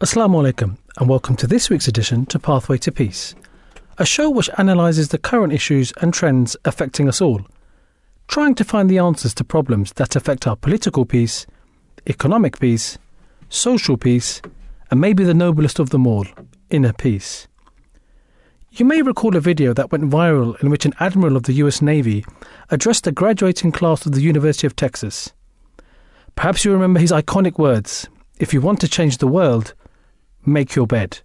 Assalamu alaikum, and welcome to this week's edition to Pathway to Peace, a show which analyses the current issues and trends affecting us all, trying to find the answers to problems that affect our political peace, economic peace, social peace, and maybe the noblest of them all, inner peace. You may recall a video that went viral in which an admiral of the US Navy addressed a graduating class of the University of Texas. Perhaps you remember his iconic words If you want to change the world, make your bed.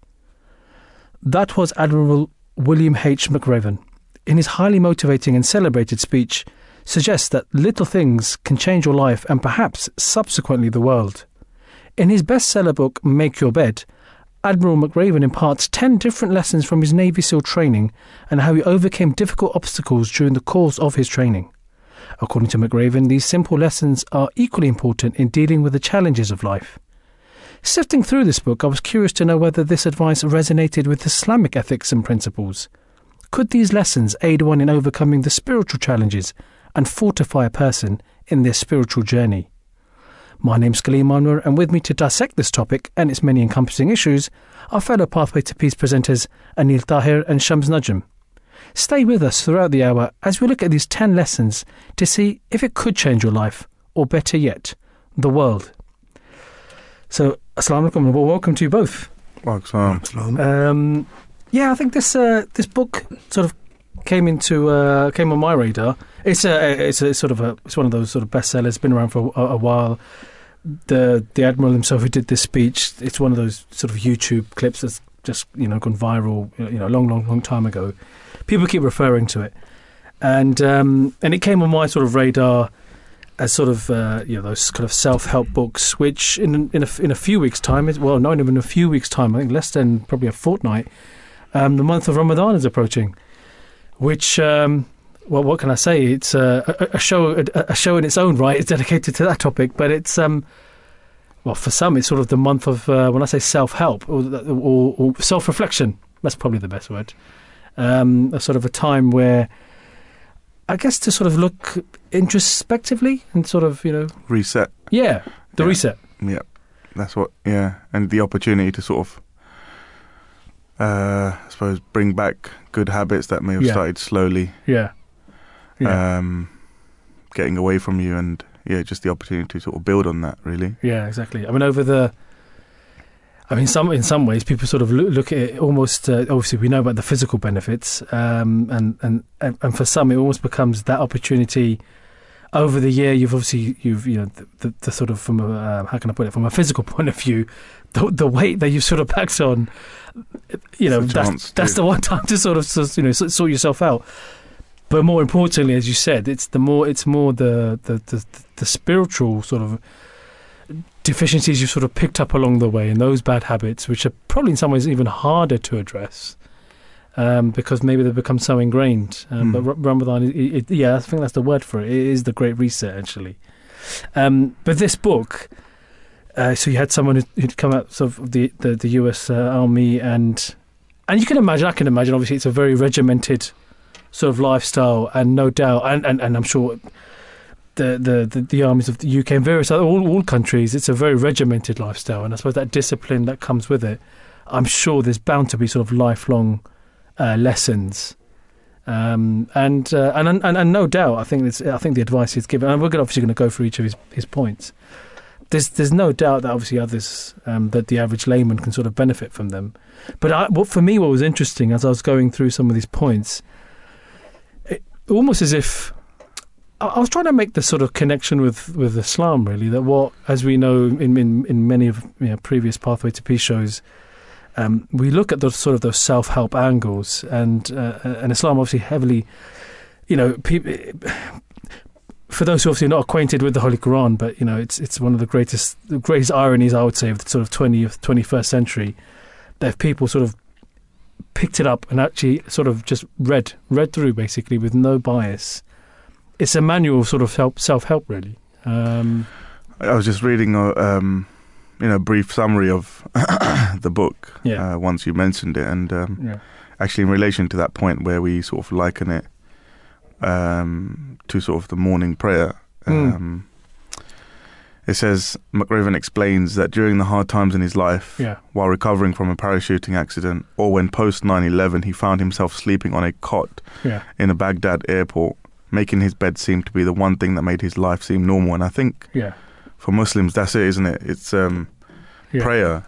That was Admiral William H. McRaven. In his highly motivating and celebrated speech, suggests that little things can change your life and perhaps subsequently the world. In his bestseller book, Make Your Bed, Admiral McRaven imparts 10 different lessons from his Navy SEAL training and how he overcame difficult obstacles during the course of his training. According to McRaven, these simple lessons are equally important in dealing with the challenges of life. Sifting through this book, I was curious to know whether this advice resonated with Islamic ethics and principles. Could these lessons aid one in overcoming the spiritual challenges and fortify a person in their spiritual journey? My name's Kaleem Anwar, and with me to dissect this topic and its many encompassing issues are fellow Pathway to Peace presenters Anil Tahir and Shams Najm. Stay with us throughout the hour as we look at these 10 lessons to see if it could change your life, or better yet, the world. So, Assalamu alaikum, well, welcome to you both. Welcome. Um, yeah, I think this uh, this book sort of came into uh, came on my radar. It's a it's a sort of a it's one of those sort of bestsellers. It's been around for a, a while. The the admiral himself who did this speech. It's one of those sort of YouTube clips that's just you know gone viral. You know, a long long long time ago. People keep referring to it, and um, and it came on my sort of radar as sort of uh, you know those kind of self help books, which in in a, in a few weeks' time, is, well, not even in a few weeks' time, I think less than probably a fortnight, um, the month of Ramadan is approaching, which. Um, well, what can I say? It's uh, a, a show, a, a, show in its own right. It's dedicated to that topic, but it's um, well, for some, it's sort of the month of uh, when I say self help or, or, or self reflection. That's probably the best word. Um, a sort of a time where I guess to sort of look introspectively and sort of, you know. Reset. Yeah, the Yeah. reset. Yeah. That's what, yeah. And the opportunity to sort of, uh, I suppose, bring back good habits that may have Yeah. started slowly Yeah. Yeah. um, getting away from you and, yeah, just the opportunity to sort of build on that, really. yeah, exactly. I mean, over the. I mean, some in some ways, people sort of look, look at it almost. Uh, obviously, we know about the physical benefits, um, and, and and for some, it almost becomes that opportunity. Over the year, you've obviously you've you know the, the, the sort of from a uh, how can I put it from a physical point of view, the, the weight that you've sort of packed on, you know that's chance that's the one time to sort of you know sort sort yourself out. But more importantly, as you said, it's the more it's more the the the, the spiritual sort of deficiencies you've sort of picked up along the way and those bad habits, which are probably in some ways even harder to address um, because maybe they've become so ingrained. Um, Mm. But Ra- Ramadan, it, it, yeah, I think that's the word for it. It is the great reset, actually. Um, but this book, uh, so you had someone who'd, who'd come out sort of the the, the U.S. Uh, Army, and and you can imagine, I can imagine, obviously, it's a very regimented sort of lifestyle, and no doubt, and, and, and I'm sure the, the, the, armies of the UK and various other all, all countries, it's a very regimented lifestyle, and I suppose that discipline that comes with it, I'm sure there's bound to be sort of lifelong uh, lessons, um, and, uh, and and and no doubt, I think I think the advice he's given, and we're obviously going to go through each of his, his points. There's there's no doubt that obviously others um, that the average layman can sort of benefit from them, but I, what for me what was interesting as I was going through some of these points, it, almost as if I was trying to make the sort of connection with, with Islam, really. That what, as we know in in, in many of you know, previous Pathway to Peace shows, um, we look at those sort of those self help angles, and uh, and Islam obviously heavily, you know, people. For those who obviously are not acquainted with the Holy Quran, but you know, it's it's one of the greatest the greatest ironies I would say of the sort of twentieth twenty first century, that people sort of picked it up and actually sort of just read read through basically with no bias it's a manual of sort of help, self-help really um, I was just reading a, um, you know, brief summary of the book Yeah. uh, once you mentioned it. And um, yeah actually in relation to that point where we sort of liken it um, to sort of the morning prayer. Mm. Um, it says McRaven explains that during the hard times in his life, Yeah. while recovering from a parachuting accident, or when post 9/11 he found himself sleeping on a cot Yeah. in a Baghdad airport, making his bed seem to be the one thing that made his life seem normal. And I think Yeah. for Muslims, that's it, isn't it? It's um, Yeah. prayer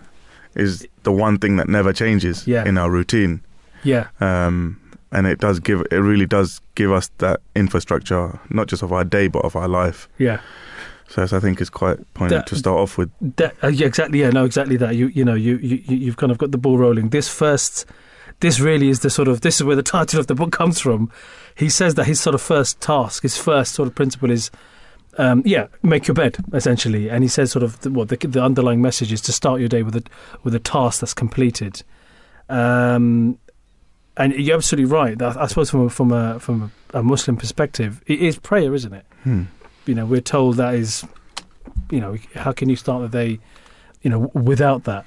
is the one thing that never changes Yeah. in our routine. Yeah. Um, and it does give, it really does give us that infrastructure, not just of our day, but of our life. Yeah. So I think it's quite poignant That- to start off with. That, uh, yeah, exactly. Yeah, no, exactly that. You, you know, you, you, you- you've kind of got the ball rolling. This first, this really is the sort of this is where the title of the book comes from. He says that his sort of first task, his first sort of principle is, um, yeah, make your bed essentially. And he says sort of the, what the, the underlying message is to start your day with a with a task that's completed. Um, and you're absolutely right. I, I suppose from a, from a from a Muslim perspective, it is prayer, isn't it? Hmm. you know, we're told that is, you know, how can you start the day, you know, without that?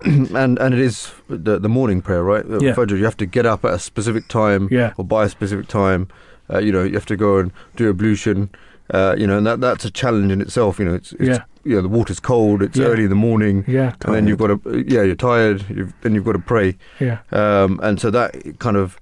and and it is the the morning prayer, right? Uh, Yeah. Fajr, you have to get up at a specific time Yeah. or by a specific time. Uh, you know, you have to go and do ablution. Uh, you know, and that that's a challenge in itself. You know, it's, it's Yeah. you know, the water's cold. It's Yeah. early in the morning, Yeah, and then you've got to yeah, you're tired. You've, then you've got to pray. yeah, Um, and so that kind of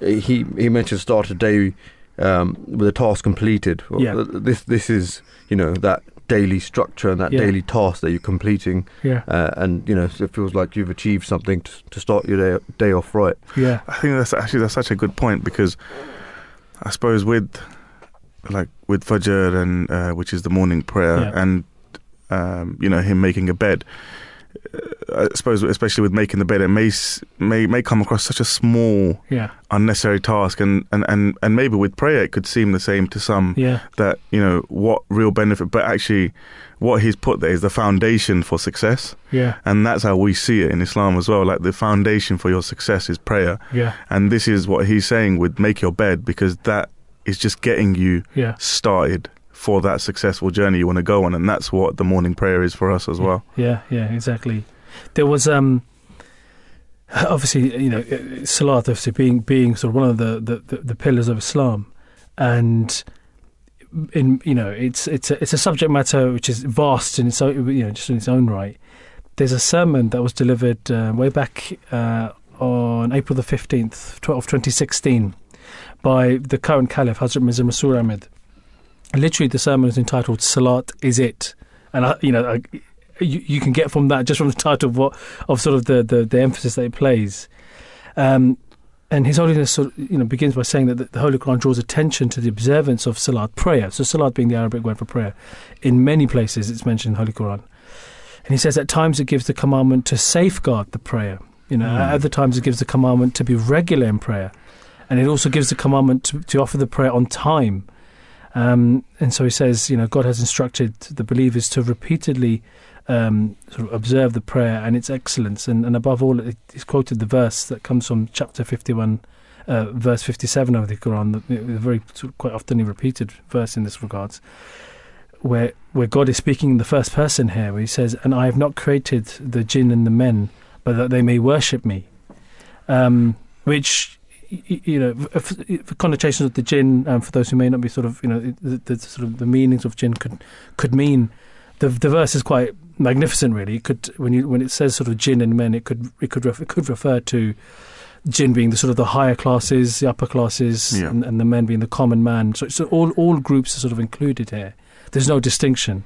he he mentioned start a day um, with a task completed. Well, Yeah. This this is you know that daily structure and that Yeah. daily task that you're completing, yeah, uh, and you know it feels like you've achieved something to, to start your day day off right. yeah, I think that's actually that's such a good point because I suppose with like with Fajr and uh, which is the morning prayer Yeah. and um, you know him making a bed. I suppose, especially with making the bed, it may may may come across such a small, yeah, unnecessary task, and, and, and, and maybe with prayer it could seem the same to some. yeah, That you know what real benefit, but actually, what he's put there is the foundation for success, yeah, and that's how we see it in Islam as well. Like the foundation for your success is prayer, yeah, and this is what he's saying with make your bed because that is just getting you yeah. started for that successful journey you want to go on, and that's what the morning prayer is for us as well. Yeah, yeah, exactly. There was um obviously you know uh, salat obviously being being sort of one of the the, the, pillars of Islam, and in you know it's it's a, it's a subject matter which is vast in its own you know just in its own right. There's a sermon that was delivered uh, way back uh, on April the fifteenth of 2016 by the current Caliph Hazrat Mirza Masroor Ahmad. Literally, the sermon is entitled "Salat is it," and I, you know. I, you, you can get from that just from the title of what of sort of the, the, the emphasis that it plays. Um, and His Holiness sort of, you know begins by saying that the, the Holy Quran draws attention to the observance of salat prayer. So salat being the Arabic word for prayer, in many places it's mentioned in the Holy Quran. And he says at times it gives the commandment to safeguard the prayer. You know, Mm. at other times it gives the commandment to be regular in prayer, and it also gives the commandment to, to offer the prayer on time. Um, and so he says, you know, God has instructed the believers to repeatedly um, sort of observe the prayer and its excellence. And, and above all, he's quoted the verse that comes from chapter 51, uh, verse 57 of the Quran, the, the very sort of quite often repeated verse in this regards, where where God is speaking in the first person here, where he says, And I have not created the jinn and the men, but that they may worship me. Um, which, you know, f- connotations of the jinn, um, for those who may not be sort of, you know, the, the sort of the meanings of jinn could could mean the the verse is quite magnificent. Really, it could when you when it says sort of jinn and men, it could it could ref, it could refer to jinn being the sort of the higher classes, the upper classes, Yeah. and, and the men being the common man. So, so all all groups are sort of included here. There's no distinction,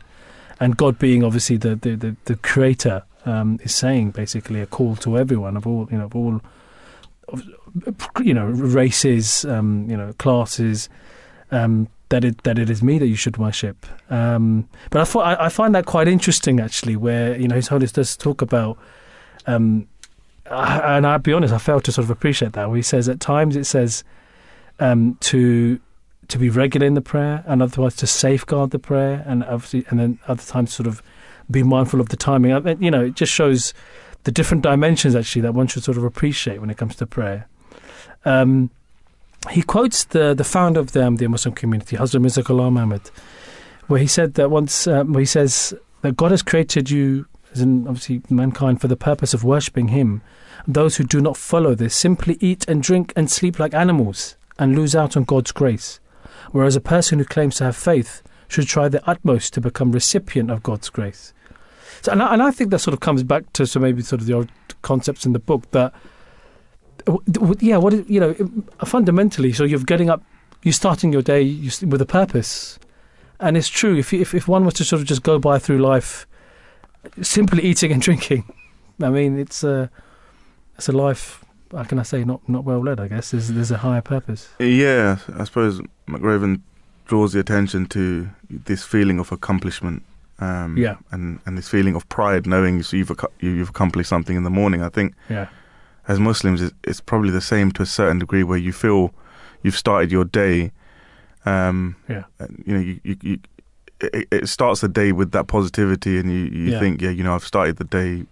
and God being obviously the the the, the creator um, is saying basically a call to everyone of all you know of all. You know races, um, you know classes, um, that it that it is me that you should worship. Um, but I, thought, I, I find that quite interesting, actually, where you know His Holiness does talk about, um, I, and I'll be honest, I failed to sort of appreciate that. Where he says at times it says um, to to be regular in the prayer, and otherwise to safeguard the prayer, and obviously, and then other times sort of be mindful of the timing. I mean, you know, it just shows the different dimensions actually that one should sort of appreciate when it comes to prayer. Um, he quotes the the founder of the Ahmadiyya Muslim community, Hazrat Mirza Ghulam Ahmad, where he said that once, um, where he says that God has created you, as in obviously mankind, for the purpose of worshipping Him. Those who do not follow this simply eat and drink and sleep like animals and lose out on God's grace. Whereas a person who claims to have faith should try their utmost to become recipient of God's grace. So, and I, and I think that sort of comes back to so maybe sort of the old concepts in the book that, yeah, what is, you know, fundamentally, so you're getting up, you're starting your day with a purpose, and it's true. If, if if one was to sort of just go by through life, simply eating and drinking, I mean, it's a it's a life. How can I say not not well led? I guess there's there's a higher purpose. Yeah, I suppose McRaven draws the attention to this feeling of accomplishment. Um, Yeah. and, and this feeling of pride, knowing so you've you've accomplished something in the morning. I think Yeah, as Muslims, it's, probably the same to a certain degree, where you feel you've started your day. Um, yeah, you know, you, you, you it, it starts the day with that positivity, and you, you Yeah. think, yeah, you know, I've started the day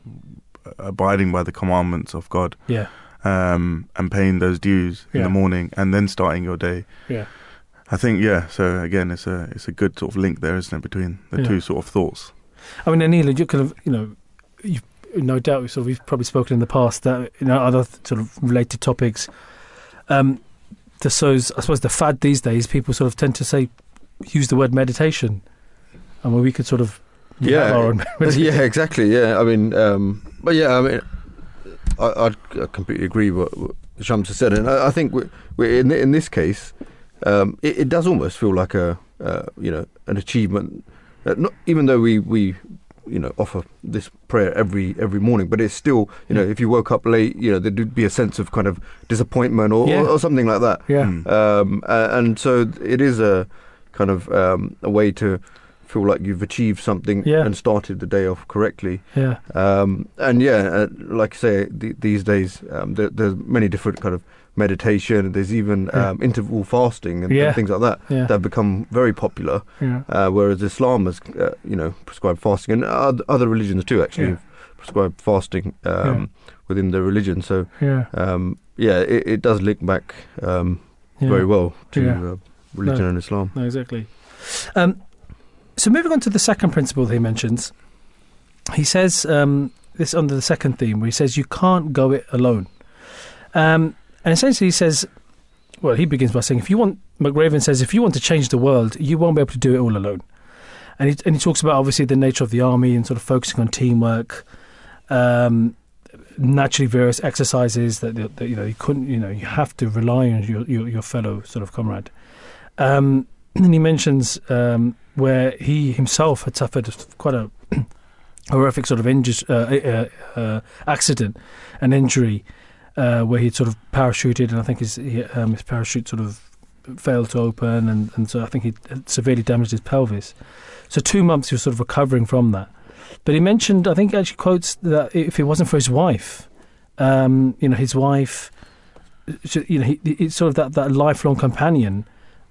abiding by the commandments of God, yeah, um, and paying those dues in the morning, and then starting your day. yeah. I think, yeah. So again, it's a it's a good sort of link there, isn't it, between the Yeah. two sort of thoughts. I mean, Anila, you kind of, you know, you've no doubt, sort of, we've probably spoken in the past that, you know, other sort of related topics. Um, the, so, I suppose the fad these days, people sort of tend to say, use the word meditation. And where we could sort of Yeah. our own yeah, exactly. Yeah, I mean, um, but yeah, I mean, I, I'd I completely agree with what Shams has said, and I, I think we we in in this case, um, it, it does almost feel like a uh, you know an achievement. Uh, not even though we we you know offer this prayer every every morning, but it's still you know Yeah. if you woke up late, you know there'd be a sense of kind of disappointment or, Yeah. or, or something like that. Yeah, Mm. Um, and so it is a kind of um, a way to feel like you've achieved something Yeah. and started the day off correctly. yeah, Um, and yeah, uh, like I say, th- these days um, there, there's many different kind of meditation. There's even Yeah. um, interval fasting and, Yeah. and things like that yeah, that have become very popular. Uh, whereas Islam has, uh, you know, prescribed fasting, and other religions too actually Yeah. prescribe fasting um, within their religion. So yeah, um, yeah, it, it does link back um, very well to uh, religion No. and Islam. No, exactly. Um, so moving on to the second principle that he mentions, he says um, this under the second theme where he says you can't go it alone, um, and essentially he says, well, he begins by saying if you want, McRaven says if you want to change the world, you won't be able to do it all alone, and he and he talks about obviously the nature of the army and sort of focusing on teamwork. Um, naturally various exercises that, that, that you know you couldn't you know you have to rely on your your, your fellow sort of comrade um, and he mentions um, where he himself had suffered quite a horrific sort of inju- uh, uh, uh, accident, an injury, uh, where he'd sort of parachuted, and I think his um, his parachute sort of failed to open, and, and so I think he severely damaged his pelvis. So two months he was sort of recovering from that. But he mentioned, I think, actually quotes that if it wasn't for his wife, um, you know, his wife, you know, he, it's sort of that, that lifelong companion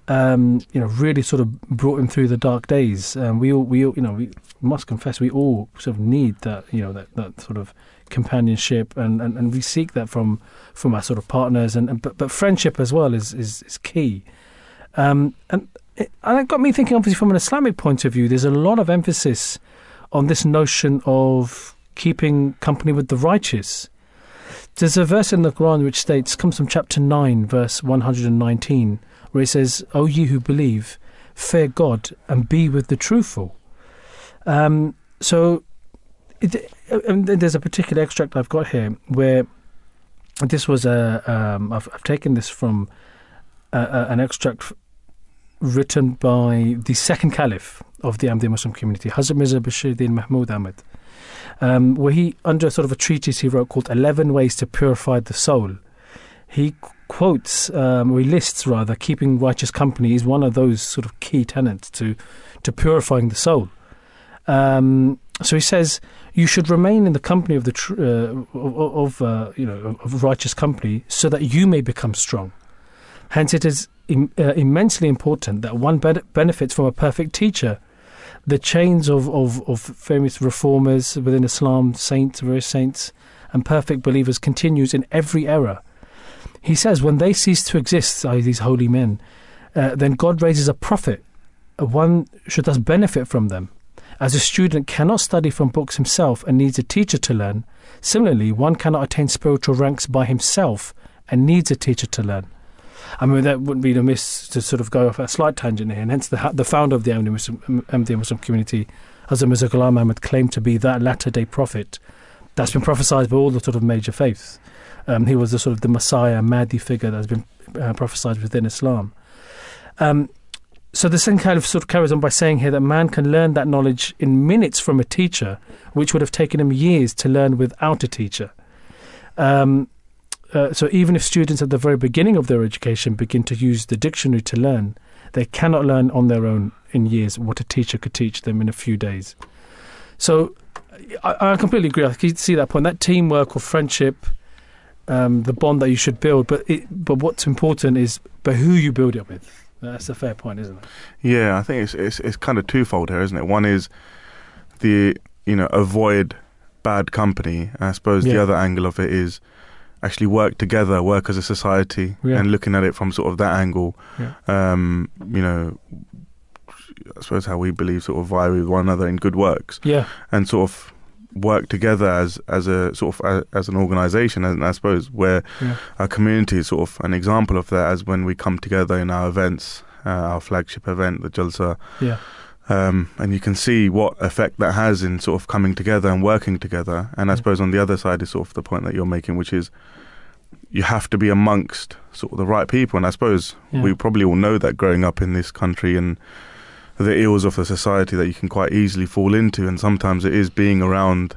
um, you know, really sort of brought him through the dark days. Um, we all, we all, you know, we must confess, we all sort of need that, you know, that, that sort of companionship, and, and, and we seek that from from our sort of partners, and, and but but friendship as well is is, is key. Um, and it, and it got me thinking, obviously, from an Islamic point of view, there's a lot of emphasis on this notion of keeping company with the righteous. There's a verse in the Quran which states, comes from chapter 9, verse 119, where it says, O ye who believe, fear God and be with the truthful. Um, so uh, and there's a particular extract I've got here where this was a, um, I've, I've taken this from uh, uh, an extract written by the second caliph of the Ahmadi Muslim community, Hazrat Mirza Bashiruddin Mahmud Ahmad, um, where he, under sort of a treatise he wrote called 11 Ways to Purify the Soul, he quotes, um, or he lists rather, keeping righteous company is one of those sort of key tenets to, to purifying the soul. Um, so he says you should remain in the company of the tr- uh, of, uh, you know of righteous company so that you may become strong. Hence, it is Im- uh, immensely important that one ben- benefits from a perfect teacher. The chains of, of, of famous reformers within Islam, saints, various saints, and perfect believers continues in every era. He says, when they cease to exist, i.e., these holy men, uh, then God raises a prophet. Uh, One should thus benefit from them. As a student cannot study from books himself and needs a teacher to learn, similarly, one cannot attain spiritual ranks by himself and needs a teacher to learn. I mean, that wouldn't be amiss to sort of go off a slight tangent here, and hence the the founder of the Ahmadiyya Muslim, Muslim community, Hazrat Mirza Ghulam Ahmad, claimed to be that latter day prophet that's been prophesied by all the sort of major faiths. Um, he was the sort of the Messiah, Mahdi figure that has been uh, prophesied within Islam. Um, so the kind of sort of carries on by saying here that man can learn that knowledge in minutes from a teacher, which would have taken him years to learn without a teacher. Um, uh, so even if students at the very beginning of their education begin to use the dictionary to learn, they cannot learn on their own in years what a teacher could teach them in a few days. So I, I completely agree. I can see that point. That teamwork or friendship, um, the bond that you should build. But it, but what's important is but who you build it with. That's a fair point, isn't it? Yeah, I think it's it's, it's kind of twofold here, isn't it? One is the you know avoid bad company. I suppose the other angle of it is actually work together, work as a society, Yeah. and looking at it from sort of that angle. Yeah. Um, you know, I suppose how we believe sort of vie with one another in good works Yeah, and sort of work together as as a sort of as, as an organisation, and I suppose where yeah, our community is sort of an example of that as when we come together in our events, uh, our flagship event, the Jalsa, yeah, um, and you can see what effect that has in sort of coming together and working together. And I Yeah. suppose on the other side is sort of the point that you're making, which is you have to be amongst sort of the right people. And I suppose Yeah. we probably all know that growing up in this country and the ills of the society that you can quite easily fall into, and sometimes it is being around.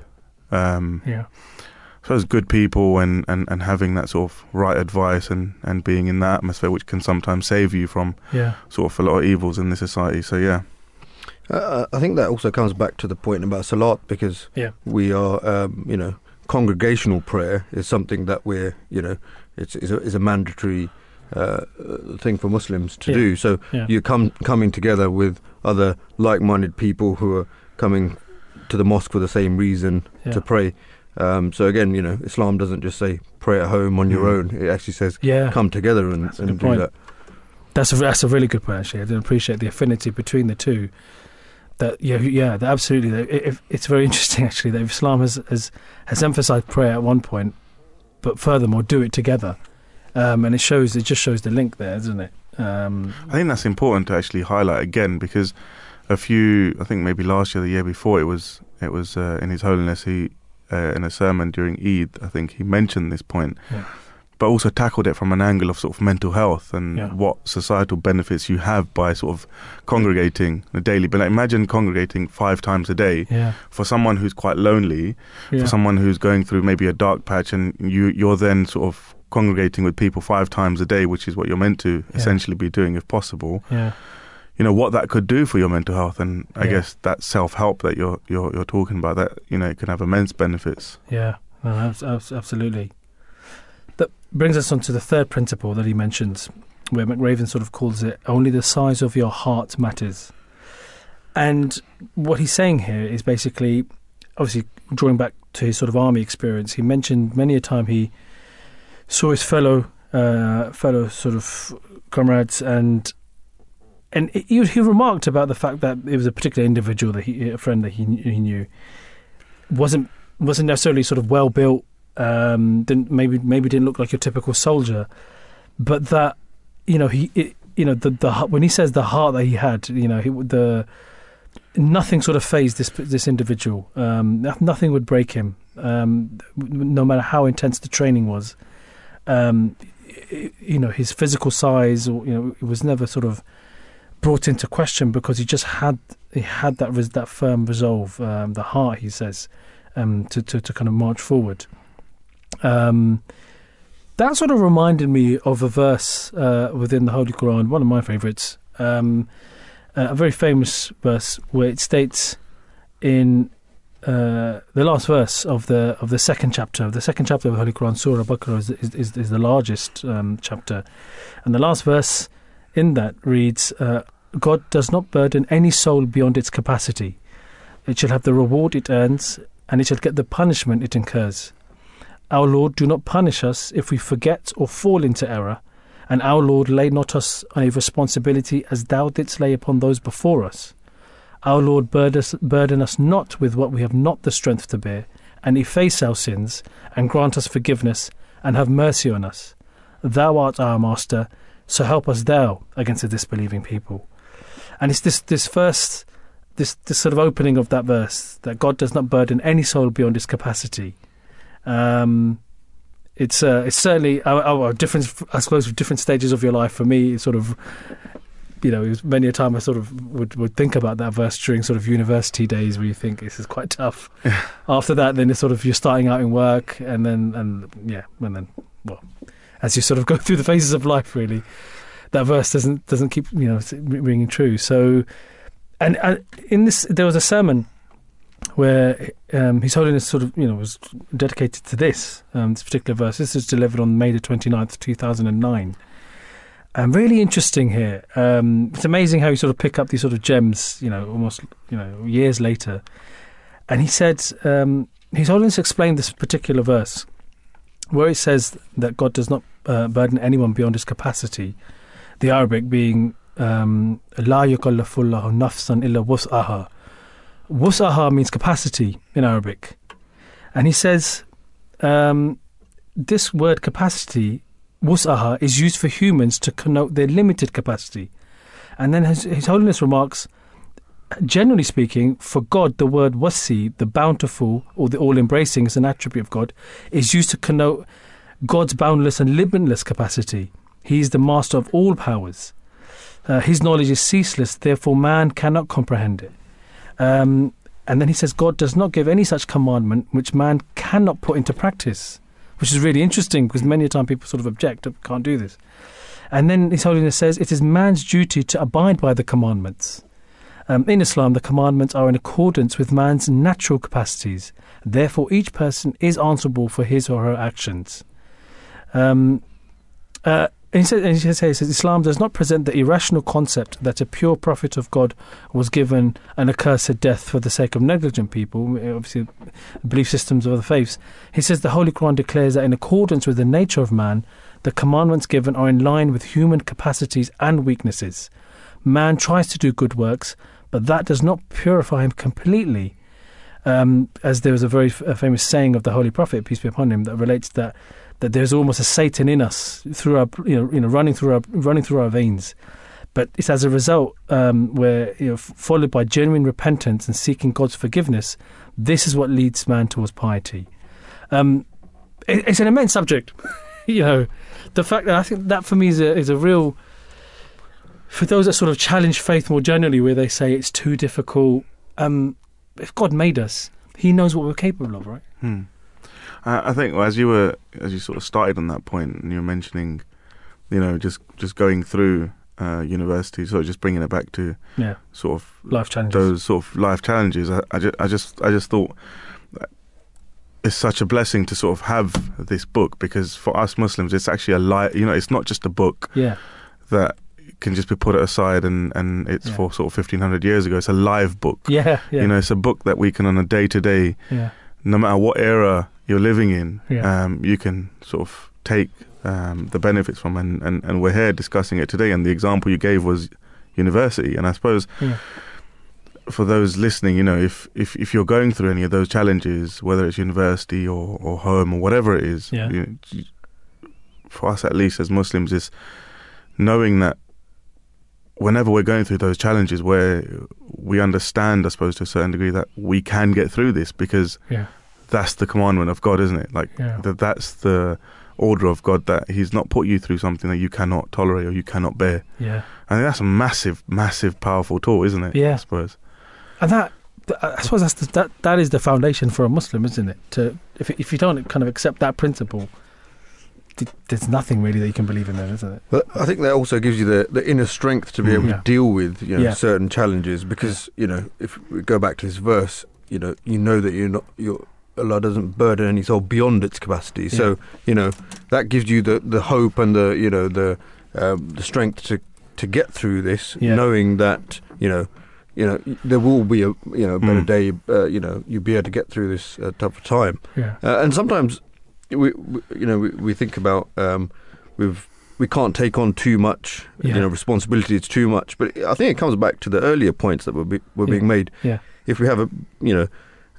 Um, yeah, I suppose good people and, and, and having that sort of right advice and, and being in that atmosphere which can sometimes save you from yeah, sort of a lot of evils in the society. So yeah, Uh, I think that also comes back to the point about salat because Yeah. we are, um, you know, congregational prayer is something that we're, you know, it's, it's, a, it's a mandatory uh, uh, thing for Muslims to Yeah. do. So yeah. you come coming together with other like-minded people who are coming to the mosque for the same reason yeah. to pray. Um, so again, you know, Islam doesn't just say pray at home on your Mm. own. It actually says yeah. come together and, and do point. that. That's a that's a really good point. Actually, I didn't appreciate the affinity between the two. That yeah, yeah, that absolutely. That if, it's very interesting actually that Islam has, has has emphasized prayer at one point, but furthermore, do it together, um, and it shows. It just shows the link there, doesn't it? Um, I think that's important to actually highlight again because a few, I think maybe last year, the year before, it was it was uh, in His Holiness he uh, in a sermon during Eid. I think he mentioned this point, Yeah. but also tackled it from an angle of sort of mental health and Yeah. what societal benefits you have by sort of congregating on a daily. But like, imagine congregating five times a day yeah, for someone who's quite lonely, for someone who's going through maybe a dark patch, and you you're then sort of congregating with people five times a day, which is what you're meant to Yeah. essentially be doing if possible. yeah, You know what that could do for your mental health, and I Yeah. guess that self help that you're you're you're talking about that you know it can have immense benefits. yeah. No, abs- abs- absolutely. That brings us on to the third principle that he mentions, where McRaven sort of calls it only the size of your heart matters. And what he's saying here is basically, obviously, drawing back to his sort of army experience. He mentioned many a time he saw his fellow, uh, fellow sort of comrades, and and he, he remarked about the fact that it was a particular individual that he, a friend that he he knew, wasn't wasn't necessarily sort of well built. Um, didn't maybe maybe didn't look like your typical soldier, but that you know he it, you know the the when he says the heart that he had, you know he, the nothing sort of fazed this this individual. Um, nothing would break him, um, no matter how intense the training was. Um, you know his physical size, or you know, it was never sort of brought into question because he just had he had that res- that firm resolve, um, the heart. He says um, to, to to kind of march forward. Um, that sort of reminded me of a verse uh, within the Holy Quran, one of my favourites, um, a very famous verse where it states in uh, the last verse of the of the second chapter, of the second chapter of the Holy Quran, Surah Baqarah, is, is, is, is the largest um, chapter, and the last verse in that reads, uh, "God does not burden any soul beyond its capacity; it shall have the reward it earns, and it shall get the punishment it incurs." Our Lord, do not punish us if we forget or fall into error, and our Lord, lay not us a responsibility as thou didst lay upon those before us. Our Lord, burden us, not with what we have not the strength to bear, and efface our sins, and grant us forgiveness, and have mercy on us. Thou art our Master, So help us thou against the disbelieving people. And it's this this first this this sort of opening of that verse that God does not burden any soul beyond his capacity. Um, it's uh, it's certainly uh, uh, different. I suppose different stages of your life. For me, it's sort of you know, it was many a time I sort of would, would think about that verse during sort of university days where you think this is quite tough. After that, then it's sort of you're starting out in work, and then and yeah, and then well, as you sort of go through the phases of life, really, that verse doesn't doesn't keep you know ringing true. So, and, and in this, there was a sermon where um, His Holiness sort of you know was dedicated to this um, this particular verse. This was delivered on May the 29th, two thousand and nine. And really interesting here. Um, it's amazing how you sort of pick up these sort of gems, you know, almost you know years later. And he said, um, His Holiness explained this particular verse where it says that God does not uh, burden anyone beyond his capacity. The Arabic being um, La yukallafullahu nafsan illa wus'aha. Wus'aha means capacity in Arabic. And he says um, this word capacity wus'aha is used for humans to connote their limited capacity. And then His, His Holiness remarks, generally speaking, for God, the word wasi, the bountiful or the all embracing, is an attribute of God, is used to connote God's boundless and limitless capacity. He is the master of all powers. Uh, his knowledge is ceaseless, therefore, man cannot comprehend it. Um, and then he says, God does not give any such commandment which man cannot put into practice which is really interesting because many a time people sort of object, can't do this. And then His Holiness says it is man's duty to abide by the commandments. Um, in Islam, the commandments are in accordance with man's natural capacities. Therefore, each person is answerable for his or her actions. Um, uh, he says, and he says, Islam does not present the irrational concept that a pure prophet of God was given an accursed death for the sake of negligent people, obviously, belief systems of other faiths. He says the Holy Quran declares that in accordance with the nature of man, the commandments given are in line with human capacities and weaknesses. Man tries to do good works, but that does not purify him completely. Um, as there was a very f- famous saying of the Holy Prophet, peace be upon him, that relates that that there's almost a Satan in us through our, you know, you know running through our running through our veins. But it's as a result um, where, you know, followed by genuine repentance and seeking God's forgiveness, this is what leads man towards piety. Um, it, it's an immense subject, you know. The fact that I think that for me is a is a real for those that sort of challenge faith more generally, where they say it's too difficult. Um, if God made us, He knows what we're capable of, right? Hmm. I think as you were as you sort of started on that point, and you were mentioning, you know, just just going through uh, university, sort of just bringing it back to yeah, sort of life challenges. Those sort of life challenges. I, I, just, I just I just thought it's such a blessing to sort of have this book because for us Muslims, it's actually a light. You know, it's not just a book. Yeah. That can just be put aside and, and it's yeah. for sort of 1500 years ago. It's a live book. Yeah, yeah. You know, it's a book that we can on a day to day, no matter what era you're living in, yeah. um, you can sort of take um, the benefits from. And, and, and we're here discussing it today. And the example you gave was university. And I suppose yeah. for those listening, you know, if, if, if you're going through any of those challenges, whether it's university or, or home or whatever it is, yeah. you, for us at least as Muslims, is knowing that whenever we're going through those challenges where we understand, I suppose, to a certain degree, that we can get through this because yeah that's the commandment of God, isn't it? Like yeah. that that's the order of God that He's not put you through something that you cannot tolerate or you cannot bear. Yeah, I think that's a massive, massive, powerful tool, isn't it? Yeah, I suppose. And that, I suppose that's the, that that is the foundation for a Muslim, isn't it? To if if you don't kind of accept that principle, there's nothing really that you can believe in there, isn't it? But I think that also gives you the, the inner strength to be mm. able yeah. to deal with you know Yeah. certain challenges because you know if we go back to this verse, you know you know that you're not you're Allah doesn't burden any soul beyond its capacity. So you know that gives you the, the hope and the you know the um, the strength to to get through this, Yeah. knowing that you know you know there will be a you know better Mm. day. Uh, you know you'll be able to get through this uh, tougher time. Yeah, Uh, and sometimes we, we you know we, we think about um, we've we can't take on too much Yeah. you know responsibility. It's too much. But I think it comes back to the earlier points that were be, were Yeah. being made. yeah, If we have a you know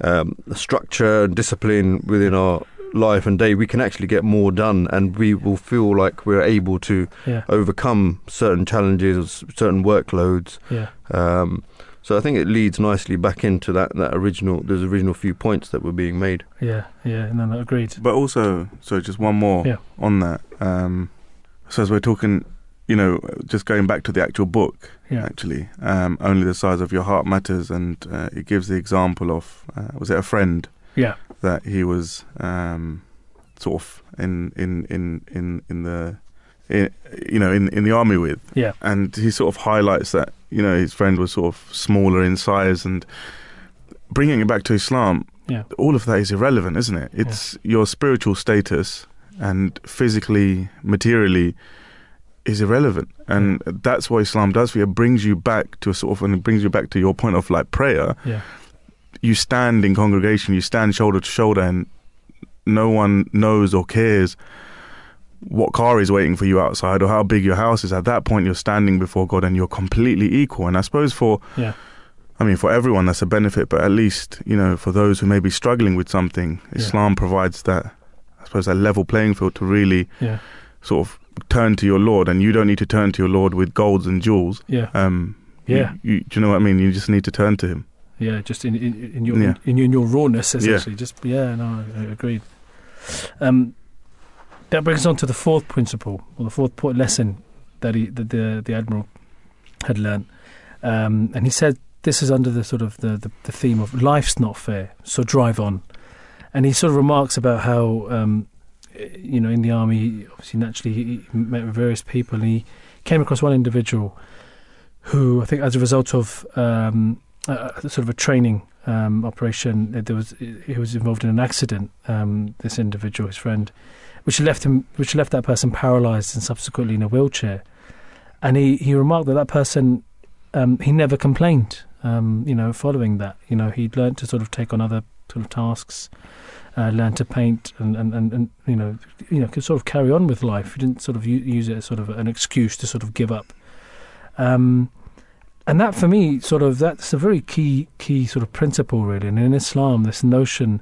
um, structure and discipline within our life and day, we can actually get more done, and we will feel like we're able to Yeah. overcome certain challenges, certain workloads. Yeah. Um, so I think it leads nicely back into that, that original those original few points that were being made. Yeah. Yeah. and No, no, agreed. But also, so just one more Yeah. on that. Um, so as we're talking, you know, just going back to the actual book, Yeah. actually, um, only the size of your heart matters, and uh, it gives the example of uh, was it a friend Yeah. that he was um, sort of in in in in in the in, you know in in the army with, Yeah. and he sort of highlights that you know his friend was sort of smaller in size and bringing it back to Islam. Yeah. All of that is irrelevant, isn't it? It's your spiritual status and physically, materially is irrelevant, and that's what Islam does for you. It brings you back to a sort of, and it brings you back to your point of like prayer Yeah. you stand in congregation, you stand shoulder to shoulder, and no one knows or cares what car is waiting for you outside or how big your house is. At that point, you're standing before God and you're completely equal. And I suppose for, Yeah. I mean, for everyone, that's a benefit, but at least, you know, for those who may be struggling with something, Yeah. Islam provides that, I suppose, that level playing field to really Yeah. sort of turn to your Lord. And you don't need to turn to your Lord with golds and jewels. Yeah. Um, Yeah. You, you, do you know what I mean? You just need to turn to Him. Yeah, just in in, in your Yeah. in, in your rawness, Yeah. essentially. Just yeah, no, I, I agreed. Um, that brings us on to the fourth principle, or the fourth point lesson that he that the the admiral had learned, um, and he said this is under the sort of the, the the theme of life's not fair, so drive on, and he sort of remarks about how um, you know in the army, obviously naturally he met various people, he came across one individual who I think as a result of um, uh, sort of a training um, operation. There was he was involved in an accident. Um, this individual, his friend, which left him, which left that person paralysed and subsequently in a wheelchair. And he, he remarked that that person um, he never complained. Um, you know, following that, you know, he'd learned to sort of take on other sort of tasks, uh, learn to paint, and, and, and, and you know, you know, could sort of carry on with life. He didn't sort of use it as sort of an excuse to sort of give up. Um, and that for me sort of that's a very key key sort of principle really and in islam this notion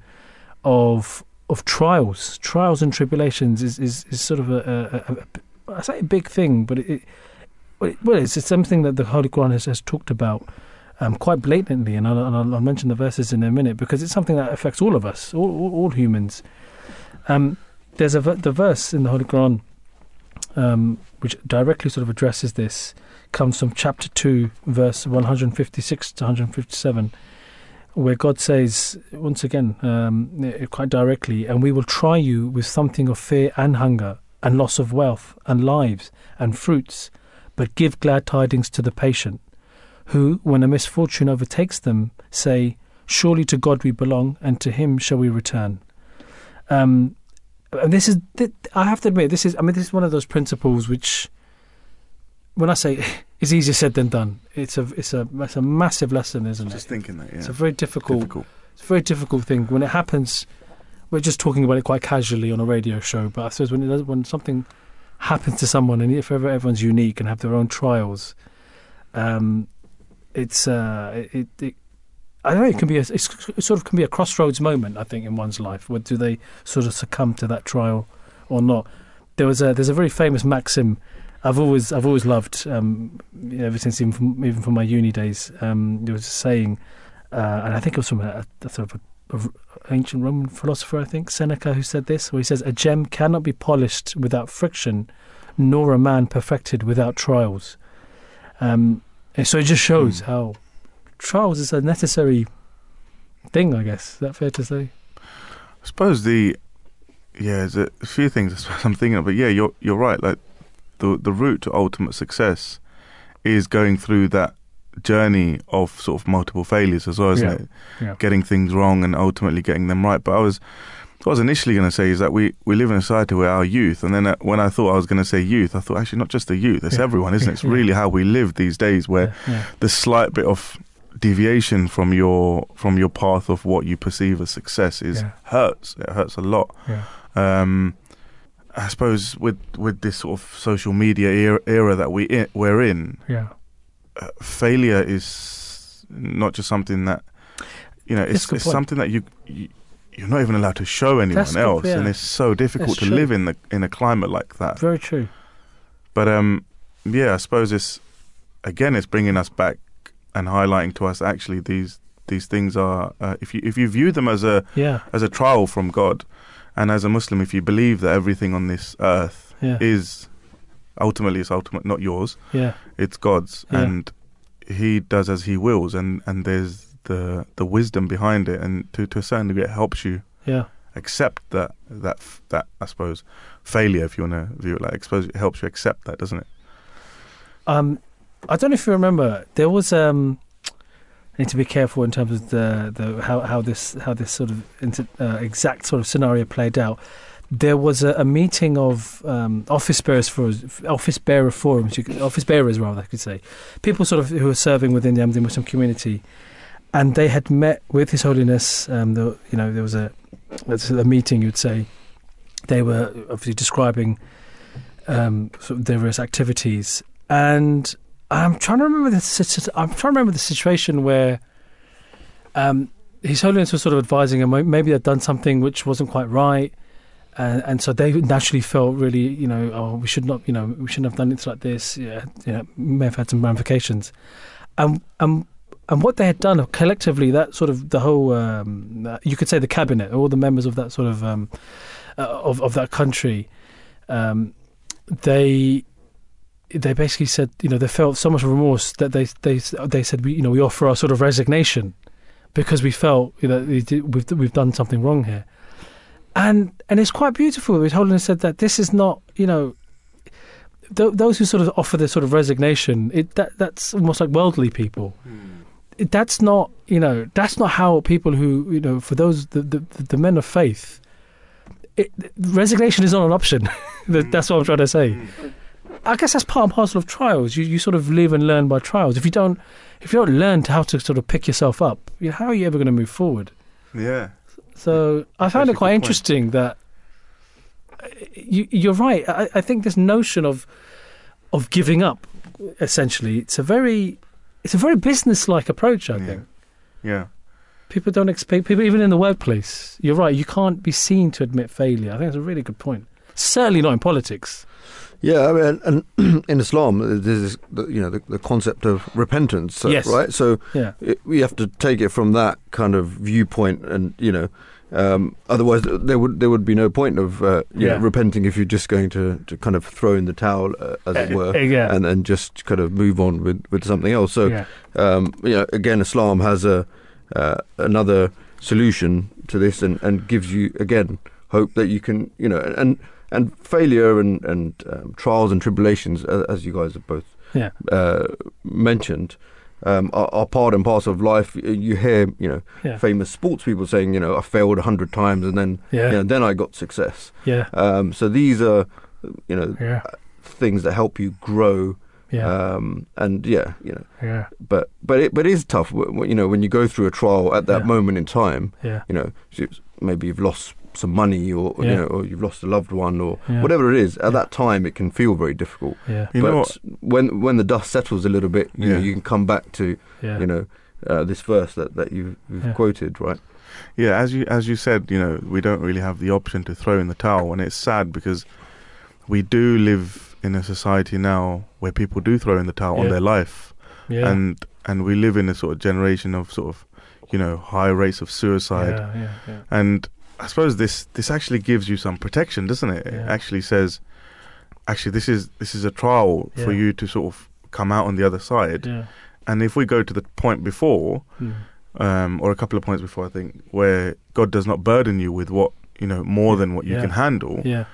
of of trials trials and tribulations is is, is sort of a, a, a, a I say a big thing but it, it- well, it's, it's something that the Holy Quran has, has talked about um, quite blatantly, and I'll, I'll, I'll mention the verses in a minute because it's something that affects all of us, all, all, all humans. Um, there's a the verse in the Holy Quran um, which directly sort of addresses this comes from chapter 2, verse 156 to 157, where God says, once again, um, quite directly, and we will try you with something of fear and hunger, and loss of wealth, and lives, and fruits, but give glad tidings to the patient, who, when a misfortune overtakes them, say, Surely to God we belong, and to Him shall we return. Um, and this is, I have to admit, this is, I mean, this is one of those principles which when I say it's easier said than done, it's a it's a it's a massive lesson, isn't Just it? thinking that, yeah. It's a very difficult, difficult. it's a very difficult thing when it happens. We're just talking about it quite casually on a radio show, but I suppose when it does, when something happens to someone, and if ever everyone's unique and have their own trials, um, it's uh, it, it I don't know. It can be a it sort of can be a crossroads moment. I think in one's life, where do they sort of succumb to that trial or not? There was a there's a very famous maxim I've always I've always loved um, ever since even from even from my uni days. Um, there was a saying, uh, and I think it was from a, a sort of a, a ancient Roman philosopher, I think Seneca, who said this, where he says, "A gem cannot be polished without friction, nor a man perfected without trials." Um, and so it just shows Hmm. how trials is a necessary thing. I guess is that fair to say? I suppose the yeah, there's a few things I suppose I'm thinking of, but yeah, you're you're right. Like the the route to ultimate success is going through that journey of sort of multiple failures as well, isn't Yeah. it? Yeah. Getting things wrong and ultimately getting them right. But I was I was initially going to say is that we, we live in a society where our youth, and then uh, when I thought I was going to say youth, I thought actually not just the youth, it's Yeah. everyone, isn't it? It's Yeah. really how we live these days, where Yeah, the slight bit of deviation from your from your path of what you perceive as success is hurts. It hurts a lot. Um, I suppose with with this sort of social media era, era that we i we're in, yeah. uh, failure is not just something that you know it's, it's point. something that you, you you're not even allowed to show anyone That's good, else, yeah. and it's so difficult That's to true. live in the in a climate like that. Very true. But um, yeah, I suppose it's again, it's bringing us back and highlighting to us actually these these things are uh, if you if you view them as a Yeah. as a trial from God, and as a Muslim, if you believe that everything on this earth Yeah. is ultimately it's ultimate not yours, Yeah. it's God's, Yeah. and He does as He wills, and and there's the the wisdom behind it, and to to a certain degree, it helps you Yeah. accept that that that I suppose failure, if you want to view it like, I suppose it helps you accept that, doesn't it? Um, I don't know if you remember. There was um, I need to be careful in terms of the the how how this how this sort of inter, uh, exact sort of scenario played out. There was a, a meeting of um, office bearers for office bearer forums, you could, office bearers rather, I could say, people sort of who are serving within the Muslim community, and they had met with His Holiness. Um, the, you know, there was a a meeting. You'd say they were obviously describing um, sort of their various activities, and I'm trying to remember the I'm trying to remember the situation where um, His Holiness was sort of advising may- maybe they'd done something which wasn't quite right, and, and so they naturally felt really you know oh we should not you know we shouldn't have done it like this yeah you know may have had some ramifications, and and and what they had done collectively that sort of the whole um, you could say the cabinet all the members of that sort of um, uh, of of that country um, they they basically said you know they felt so much remorse that they they they said we you know we offer our sort of resignation because we felt you know we've we've done something wrong here. And and it's quite beautiful. Holiness said that this is not you know th- those who sort of offer this sort of resignation it that that's almost like worldly people. It- that's not you know that's not how people who you know for those the the, the men of faith it, resignation is not an option that's what I'm trying to say I guess that's part and parcel of trials. You you sort of live and learn by trials. If you don't if you don't learn how to sort of pick yourself up, you know, how are you ever going to move forward? Yeah. So I found it quite good point. interesting that uh, you, you're right. I, I think this notion of of giving up, essentially, it's a very it's a very business-like approach. I Yeah. think Yeah. people don't expect people even in the workplace. You're right. You can't be seen to admit failure. I think that's a really good point. Certainly not in politics. Yeah, I mean, and, and in Islam, there's this, the, you know the, the concept of repentance, so- Yes. right? So Yeah. it, we have to take it from that kind of viewpoint, and you know, um, otherwise there would there would be no point of uh, you know, repenting if you're just going to, to kind of throw in the towel, uh, as it Uh, were, uh, yeah. and then just kind of move on with, with something else. So yeah. um, you know, again, Islam has a uh, another solution to this, and, and gives you again hope that you can, you know, and and failure and and um, trials and tribulations, as you guys have both Yeah. uh, mentioned, um, are, are part and parcel of life. You hear, you know, Yeah. famous sports people saying, you know, I failed a hundred times and then, Yeah. you know, then I got success. Yeah. Um, so these are, you know, Yeah. things that help you grow. Yeah. Um, and yeah, you know, yeah. but but it but it is tough. You know, when you go through a trial at that Yeah. moment in time, Yeah. you know, maybe you've lost some money or or, Yeah. you know, or you've lost a loved one or Yeah. whatever it is. At Yeah. that time, it can feel very difficult. Yeah. You but know when when the dust settles a little bit, you know, you can come back to Yeah. you know uh, this verse that that you've, you've Yeah. quoted, right? Yeah, as you as you said, you know, we don't really have the option to throw in the towel, and it's sad because we do live in a society now where people do throw in the towel on their life, yeah. and and we live in a sort of generation of sort of, you know, high rates of suicide, Yeah, yeah, yeah. and I suppose this this actually gives you some protection, doesn't it? It actually says, actually, this is this is a trial for you to sort of come out on the other side, Yeah. and if we go to the point before, Mm. um, or a couple of points before, I think, where God does not burden you with what you know more than what you Yeah. can handle. Yeah.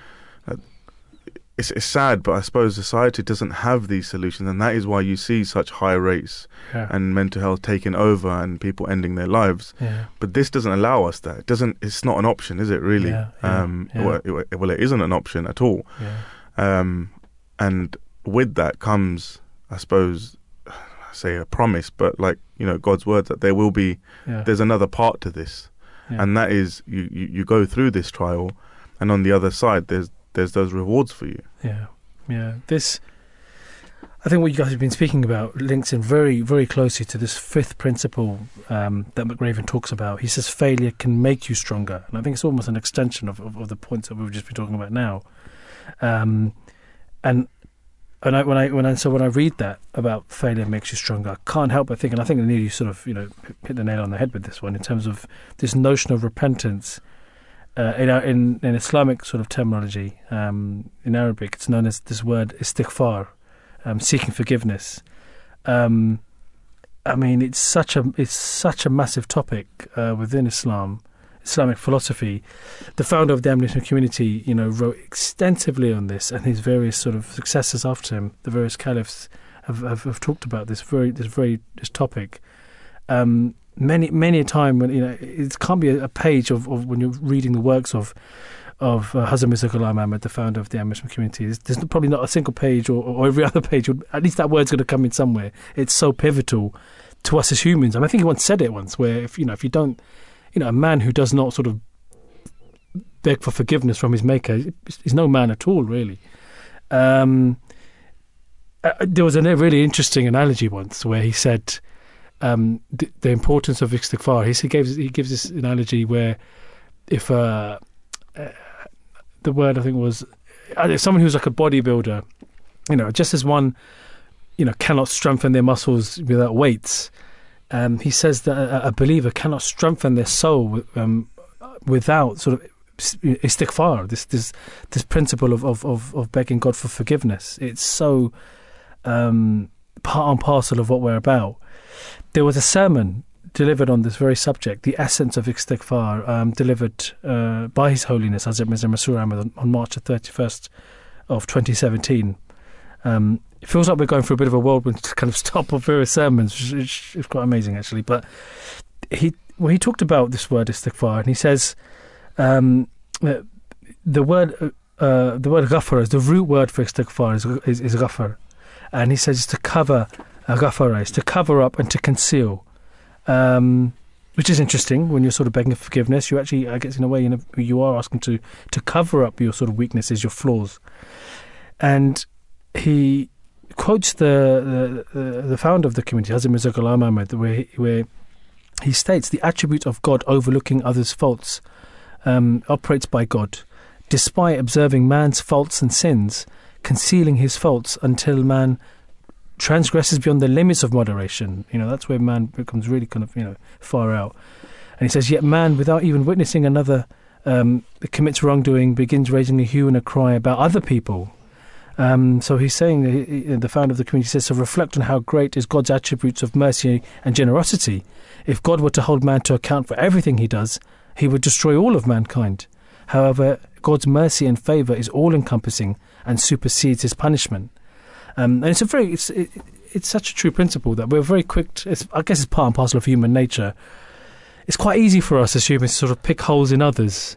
It's, it's sad, but I suppose society doesn't have these solutions, and that is why you see such high rates Yeah. and mental health taking over and people ending their lives. yeah. But this doesn't allow us that. It doesn't. It's not an option, is it? Really? Yeah, um. Well, it, well, it isn't an option at all. Um, and with that comes, I suppose, I say a promise, but like you know, God's word that there will be there's another part to this, and that is you, you, you go through this trial, and on the other side there's there's those rewards for you. Yeah, yeah. This, I think what you guys have been speaking about links in very, very closely to this fifth principle um, that McRaven talks about. He says failure can make you stronger, and I think it's almost an extension of, of, of the points that we've just been talking about now. Um, and and I, when I when I so when I read that about failure makes you stronger, I can't help but think, and I think nearly sort of you know hit the nail on the head with this one in terms of this notion of repentance. Uh, in, in in Islamic sort of terminology, um, in Arabic, it's known as this word istighfar, um, seeking forgiveness. Um, I mean, it's such a it's such a massive topic uh, within Islam, Islamic philosophy. The founder of the Muslim community, you know, wrote extensively on this, and his various sort of successors after him, the various caliphs, have, have, have talked about this very this very this topic. Um, many many a time when you know it can't be a, page of, of when you're reading the works of of uh, Hazrat Mirza Ghulam Ahmad, the founder of the Muslim community. There's, there's, probably not a single page or, or every other page, at least that word's going to come in somewhere. It's so pivotal to us as humans. I, mean, I think he once said it once, where if you know if you don't, you know, a man who does not sort of beg for forgiveness from his maker is no man at all, really. Um, uh, there was a really interesting analogy once where he said um, the, the, importance of istighfar. He, gives he gives this analogy where if uh, uh, the word I think was uh, someone who's like a bodybuilder. You know, just as one, you know, cannot strengthen their muscles without weights. Um, he says that a, a, believer cannot strengthen their soul um, without sort of istighfar, this this this principle of, of, of, of begging God for forgiveness. It's so um, part and parcel of what we're about. There was a sermon delivered on this very subject, the essence of istighfar, um, delivered uh, by His Holiness Hazrat Mirza Masroor Ahmad on, on, March the 31st of 2017. Um, it feels like we're going through a bit of a whirlwind kind of stop of various sermons, which is quite amazing actually. But he well, he talked about this word istighfar, and he says um, the word uh, the word ghafar is the root word for istighfar is is, is ghafar, and he says it's to cover uh, ghafara is to cover up and to conceal um, which is interesting when you're sort of begging for forgiveness. You actually, I guess, in a way, you know, you are asking to to cover up your sort of weaknesses, your flaws. And he quotes the the, the founder of the community, Hazrat Mirza Ghulam Ahmad, where where he states the attribute of God overlooking others' faults um, operates by God, despite observing man's faults and sins, concealing his faults until man transgresses beyond the limits of moderation. You know, that's where man becomes really kind of, you know, far out. And he says, yet man, without even witnessing another um, commits wrongdoing, begins raising a hue and a cry about other people. Um, so he's saying, he, the founder of the community says, so reflect on how great is God's attributes of mercy and generosity. If God were to hold man to account for everything he does, he would destroy all of mankind. However, God's mercy and favour is all encompassing and supersedes his punishment. Um, and it's a very it's it, it's such a true principle that we're very quick. To, I guess it's part and parcel of human nature. It's quite easy for us as humans to sort of pick holes in others,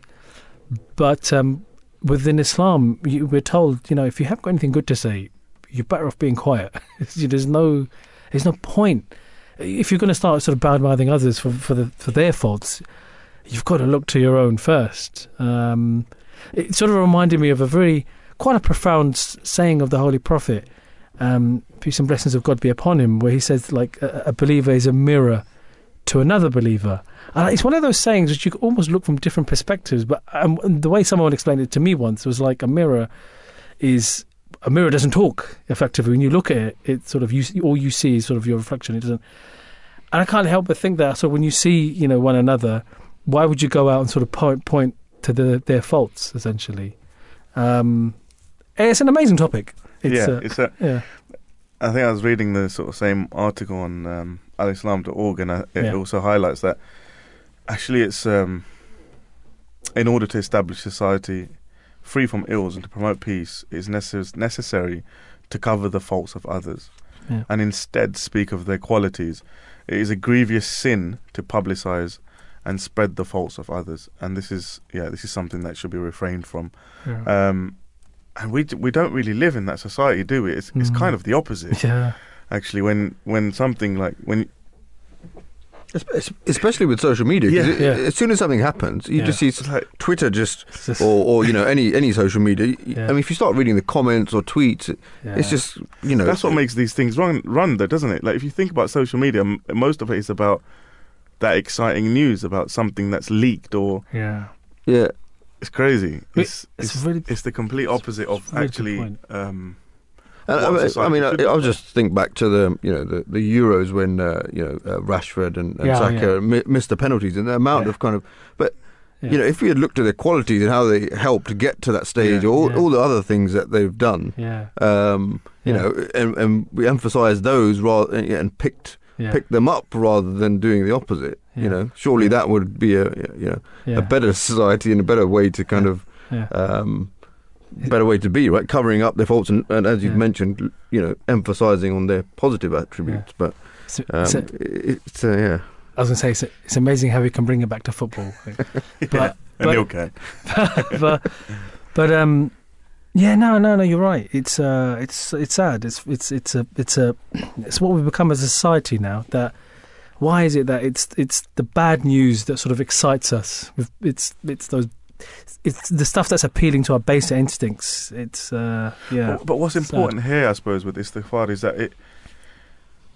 but um, within Islam, you, we're told you know if you haven't got anything good to say, you're better off being quiet. there's no there's no point if you're going to start sort of bad mouthing others for for the for their faults. You've got to look to your own first. Um, it sort of reminded me of a very quite a profound saying of the Holy Prophet um, peace and blessings of God be upon him, where he says like a, a believer is a mirror to another believer. And it's one of those sayings which you can almost look from different perspectives. But um, the way someone explained it to me once was like a mirror is a mirror doesn't talk effectively. When you look at it, it sort of you all you see is sort of your reflection. It doesn't. And I can't help but think that. So when you see you know one another, why would you go out and sort of point point to the, their faults essentially? Um, it's an amazing topic. It's yeah, a, it's a, yeah. I think I was reading the sort of same article on um, alislam.org, and uh, it yeah. also highlights that actually it's um, in order to establish society free from ills and to promote peace, it's necess- necessary to cover the faults of others yeah. and instead speak of their qualities. It is a grievous sin to publicize and spread the faults of others, and this is yeah, this is something that should be refrained from. Yeah. Um, and we we don't really live in that society, do we? It's mm. it's kind of the opposite. Yeah. Actually, when when something like when Especially with social media, Yeah. it- Yeah. as soon as something happens, you Yeah. just see like Twitter just, just- or, or you know, any any social media. Yeah. I mean, if you start reading the comments or tweets, yeah. it's just you know, that's what makes these things run, run, though, doesn't it? Like if you think about social media, m- most of it is about that exciting news about something that's leaked, or yeah. yeah. It's crazy. It's it's it's, really- it's the complete opposite of really actually. Um, And, I, I mean, I, I'll just think back to the you know the, the Euros when uh, you know uh, Rashford and, and Yeah, Saka yeah. mi- missed the penalties and the amount Yeah. of kind of. But Yeah. you know, if we had looked at their qualities and how they helped get to that stage, Yeah. all Yeah. all the other things that they've done, yeah. um, you Yeah. know, and, and we emphasised those rather and picked Yeah. picked them up rather than doing the opposite. Yeah. You know, surely that would be a you know yeah. a better society and a better way to kind Yeah. of yeah. um, better way to be, right? Covering up their faults and, and as you've Yeah. mentioned, you know, emphasizing on their positive attributes. But So- um, so- it's uh, yeah, I was going to say, it's, it's amazing how we can bring it back to football. But, and Neil but, but, but, um, yeah, no, no, no, you're right. It's, uh, it's, it's sad. It's, it's, it's a, it's a, it's what we've become as a society now. That why is it that it's, it's the bad news that sort of excites us? It's, it's those, it's the stuff that's appealing to our baser instincts. It's, uh, yeah, But, but what's Sad. important here, I suppose, with istighfar is that it,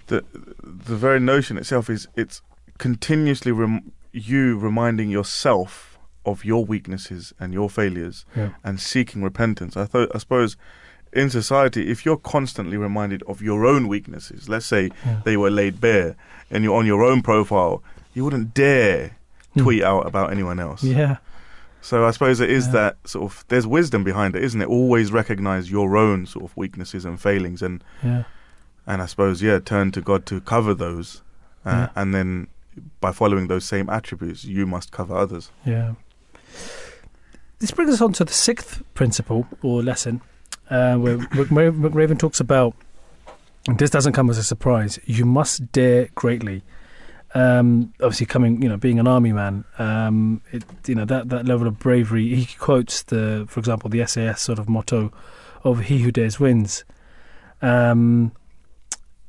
the the very notion itself is it's continuously rem- you reminding yourself of your weaknesses and your failures yeah, and seeking repentance. I thought, I suppose, in society, if you're constantly reminded of your own weaknesses, let's say yeah. they were laid bare, and you're on your own profile, you wouldn't dare Hmm. tweet out about anyone else. yeah, So I suppose it is Yeah. that sort of there's wisdom behind it, isn't it? Always recognize your own sort of weaknesses and failings, and yeah, and I suppose yeah, turn to God to cover those, uh, Yeah. and then by following those same attributes, you must cover others. Yeah. This brings us on to the sixth principle or lesson, uh, where McRaven talks about, this doesn't come as a surprise, you must dare greatly. Um, obviously, coming, you know, being an army man, um, it, you know, that, that level of bravery. He quotes the, for example, the SAS sort of motto of "He who dares wins," um,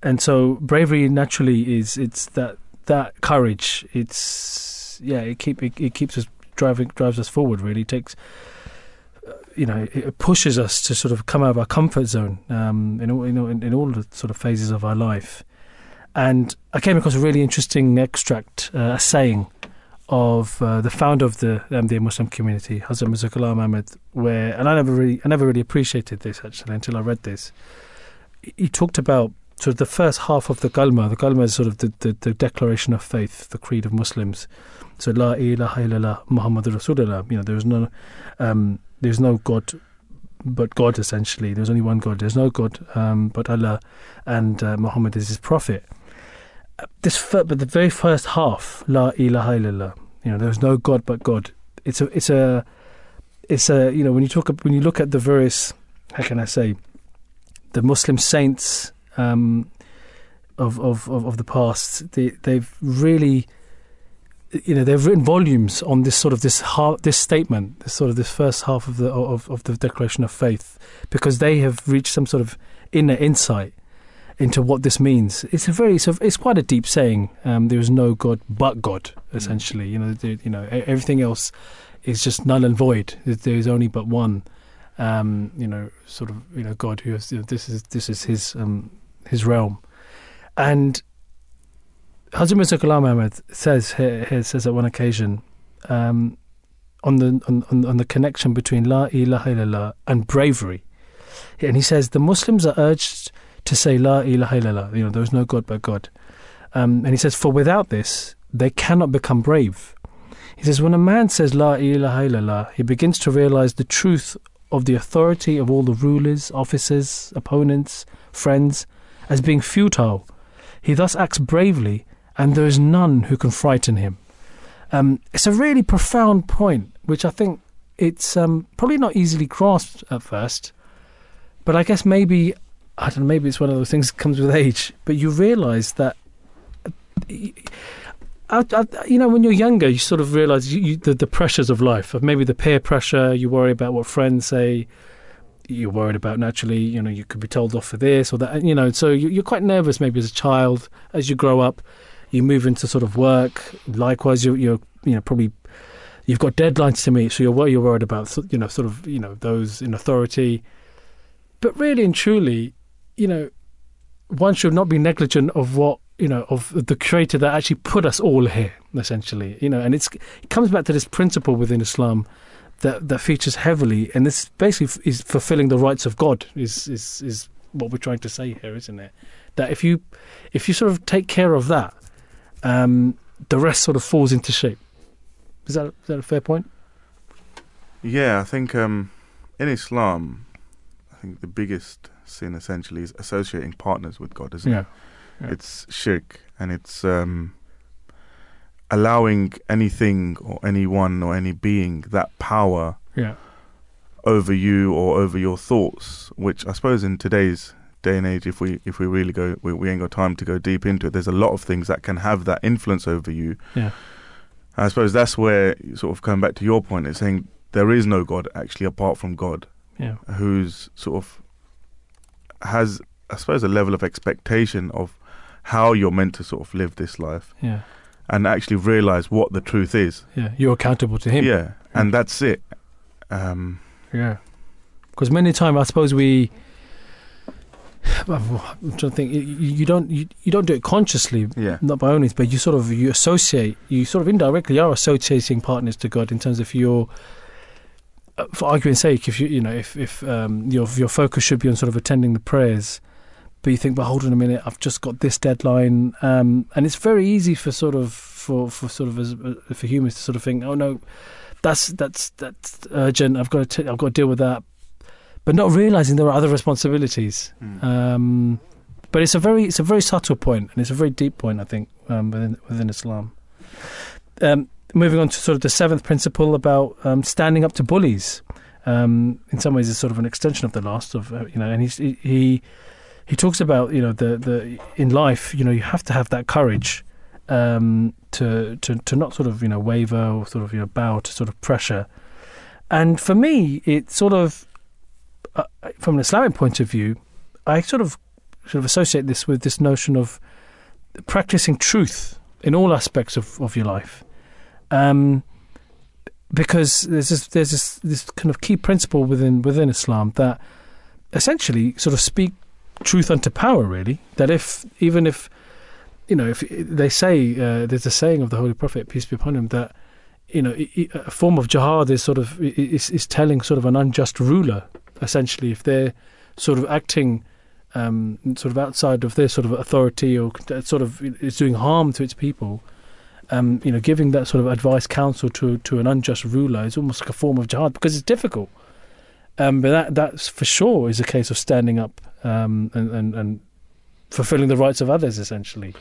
and so bravery naturally is it's that that courage. It's yeah, it keep it, it keeps us driving drives us forward. Really, it takes you know it pushes us to sort of come out of our comfort zone um, in all in, all the sort of phases of our life. And I came across a really interesting extract, uh, a saying of uh, the founder of the Ahmadiyya Muslim community, Hazrat Mirza Ghulam Ahmad, where and I never really I never really appreciated this actually until I read this. He- talked about sort of the first half of the Kalma. The Kalma is sort of the, the, the declaration of faith, the creed of Muslims. So La ilaha illallah Muhammadur Rasulullah. You know, there is no um, there's no God but God essentially. There's only one God. There's no God um, but Allah and uh, Muhammad is his prophet. This but the very first half, La ilaha illallah. You know, there's no God but God. It's a it's a it's a you know when you talk when you look at the various how can I say the Muslim saints um, of, of, of, of the past, they, they've really, you know, they've written volumes on this sort of this half, this statement, this sort of this first half of the of, of the Declaration of Faith, because they have reached some sort of inner insight into what this means. It's a very, it's, a, it's quite a deep saying. Um, there is no God but God, essentially. You know, there, you know, everything else is just null and void. There- There is only but one. Um, you know, sort of, you know, God who is you know, this is this is his um, his realm, and Hazrat Mirza Ghulam Ahmad says here, says at one occasion um, on the on, on the connection between La ilaha illallah and bravery, and he says the Muslims are urged to say La ilaha illallah. You know, there is no God but God, um, and he says for without this they cannot become brave. He says when a man says La ilaha illallah, he begins to realize the truth of the authority of all the rulers, officers, opponents, friends, as being futile. He thus acts bravely, and there is none who can frighten him. Um, it's a really profound point, which I think it's um, probably not easily grasped at first, but I guess maybe I don't know. Maybe it's one of those things that comes with age. But you realise that. I, I, you know, when you're younger, you sort of realise you, you, the, the pressures of life, of maybe the peer pressure. You worry about what friends say. You're worried about naturally. You know, you could be told off for this or that. You know, so you, you're quite nervous maybe as a child. As you grow up, you move into sort of work. Likewise, you're, you're you know probably you've got deadlines to meet, so you're what you're worried about. You know, sort of you know those in authority. But really and truly, you know, one should not be negligent of what you know of the creator that actually put us all here. Essentially, you know, and it's it comes back to this principle within Islam that that features heavily, and this basically is fulfilling the rights of God. Is is is what we're trying to say here, isn't it? That if you if you sort of take care of that, um, the rest sort of falls into shape. Is that is that a fair point? Yeah, I think um, in Islam, I think the biggest sin essentially is associating partners with God, isn't it? Yeah. It's shirk, and it's um, allowing anything or anyone or any being that power Yeah, over you or over your thoughts. Which I suppose in today's day and age, if we if we really go, we, we ain't got time to go deep into it. There's a lot of things that can have that influence over you. yeah, I suppose that's where sort of coming back to your point. It's saying there is no God actually apart from God. yeah, who's sort of has, I suppose, a level of expectation of how you're meant to sort of live this life yeah, and actually realize what the truth is. yeah. You're accountable to Him. Yeah, and that's it. Um, Yeah, because many times I suppose we. I'm trying to think. You, you don't you, you don't do it consciously, yeah, not by only, but you sort of you associate. You sort of indirectly are associating partners to God in terms of your. uh, For argument's sake, if you you know if if um, your your focus should be on sort of attending the prayers, but you think, but hold on a minute, I've just got this deadline, um, and it's very easy for sort of for for sort of as uh, for humans to sort of think, oh no, that's that's that's urgent. I've got to t- I've got to deal with that, but not realizing there are other responsibilities. Um, but it's a very it's a very subtle point, and it's a very deep point, I think, um, within within Islam. Um, moving on to sort of the seventh principle about um, standing up to bullies. Um, in some ways, it's sort of an extension of the last of uh, you know, and he's, he he he talks about you know the the in life you know you have to have that courage um, to to to not sort of you know waver or sort of you know bow to sort of pressure. And for me, it sort of uh, from an Islamic point of view, I sort of sort of associate this with this notion of practicing truth in all aspects of, of your life. Um, because there's this, there's this, this kind of key principle within within Islam that essentially sort of speak truth unto power. Really, that if even if you know if they say uh, there's a saying of the Holy Prophet peace be upon him that you know a form of jihad is sort of is, is telling sort of an unjust ruler essentially if they're sort of acting um, sort of outside of their sort of authority or sort of is doing harm to its people. Um, you know, giving that sort of advice, counsel to to an unjust ruler is almost like a form of jihad because it's difficult. Um, but that that's for sure is a case of standing up um, and, and and fulfilling the rights of others, essentially.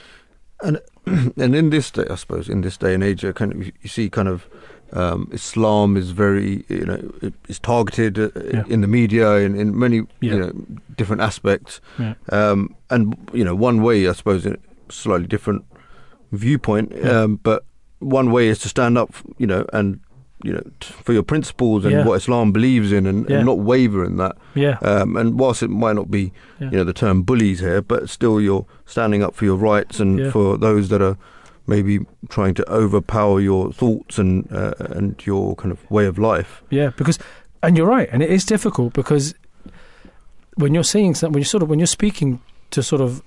and and in this day, I suppose, in this day and age, uh, kind of you see kind of um, Islam is very, you know, is targeted uh, Yeah. in the media in, in many, Yeah. you know, different aspects. Yeah. Um, and you know, one way, I suppose, in a slightly different viewpoint, um, but one way is to stand up, you know, and you know, t- for your principles and what Islam believes in, and, and not waver in that. Yeah, Um, and whilst it might not be, you know, the term bullies here, but still you're standing up for your rights and for those that are maybe trying to overpower your thoughts and uh, and your kind of way of life. yeah, because and you're right, and it is difficult because when you're seeing something, when you're sort of when you're speaking to sort of,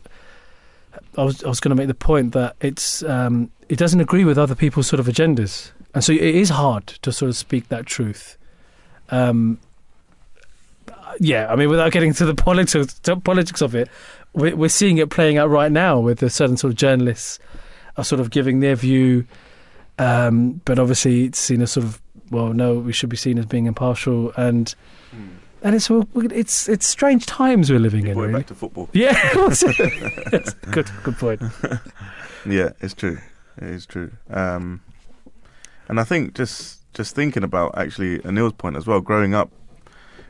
I was I was going to make the point that it's um, it doesn't agree with other people's sort of agendas, and so it is hard to sort of speak that truth. Um, yeah, I mean, without getting to the politics to politics of it, we're, we're seeing it playing out right now with the certain sort of journalists are sort of giving their view, um, but obviously it's seen as sort of well, no, we should be seen as being impartial, and and it's all- it's it's strange times we're living in. Really. back to football. Yeah, Yes, good good point. Yeah, it's true. It is true. Um, and I think just just thinking about actually Anil's point as well, growing up